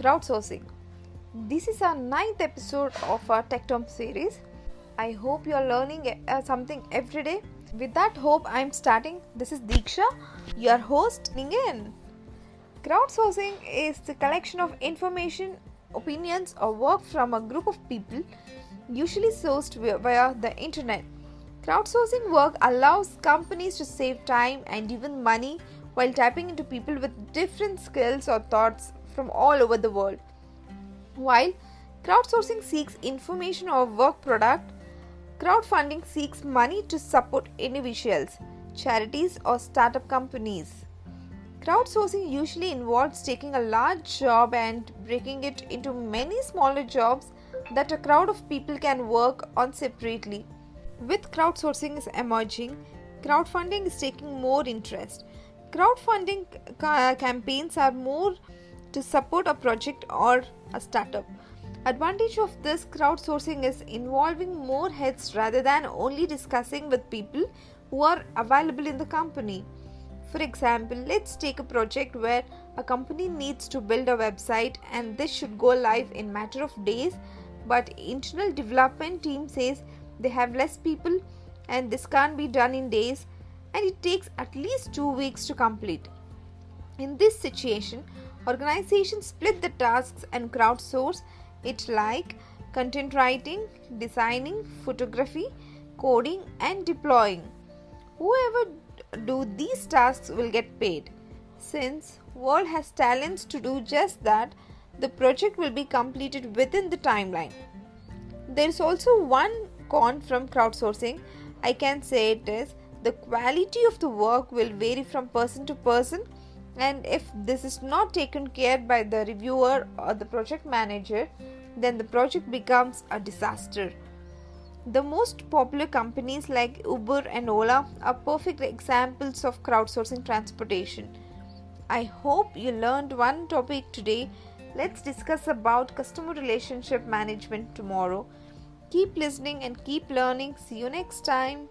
crowdsourcing. This is our ninth episode of our Tech Term series. I hope you are learning uh, something every day. With that hope, I am starting. This is Deeksha, your host. In crowdsourcing is the collection of information, opinions, or work from a group of people, usually sourced via the internet. Crowdsourcing work allows companies to save time and even money while tapping into people with different skills or thoughts from all over the world. While crowdsourcing seeks information or work product, crowdfunding seeks money to support individuals, charities, or startup companies. Crowdsourcing usually involves taking a large job and breaking it into many smaller jobs that a crowd of people can work on separately. With crowdsourcing emerging, crowdfunding is taking more interest. Crowdfunding ca- campaigns are more to support a project or a startup. Advantage of this crowdsourcing is involving more heads rather than only discussing with people who are available in the company. For example, let's take a project where a company needs to build a website and this should go live in matter of days but internal development team says they have less people and this can't be done in days and it takes at least 2 weeks to complete. In this situation, organizations split the tasks and crowdsource it like content writing, designing, photography, coding and deploying. Whoever do these tasks will get paid. Since world has talents to do just that, the project will be completed within the timeline. There is also one con from crowdsourcing. I can say it is the quality of the work will vary from person to person and if this is not taken care by the reviewer or the project manager then the project becomes a disaster. The most popular companies like uber and ola are perfect examples of crowdsourcing transportation. I hope you learned one topic today. Let's discuss about customer relationship management tomorrow. Keep listening and keep learning. See you next time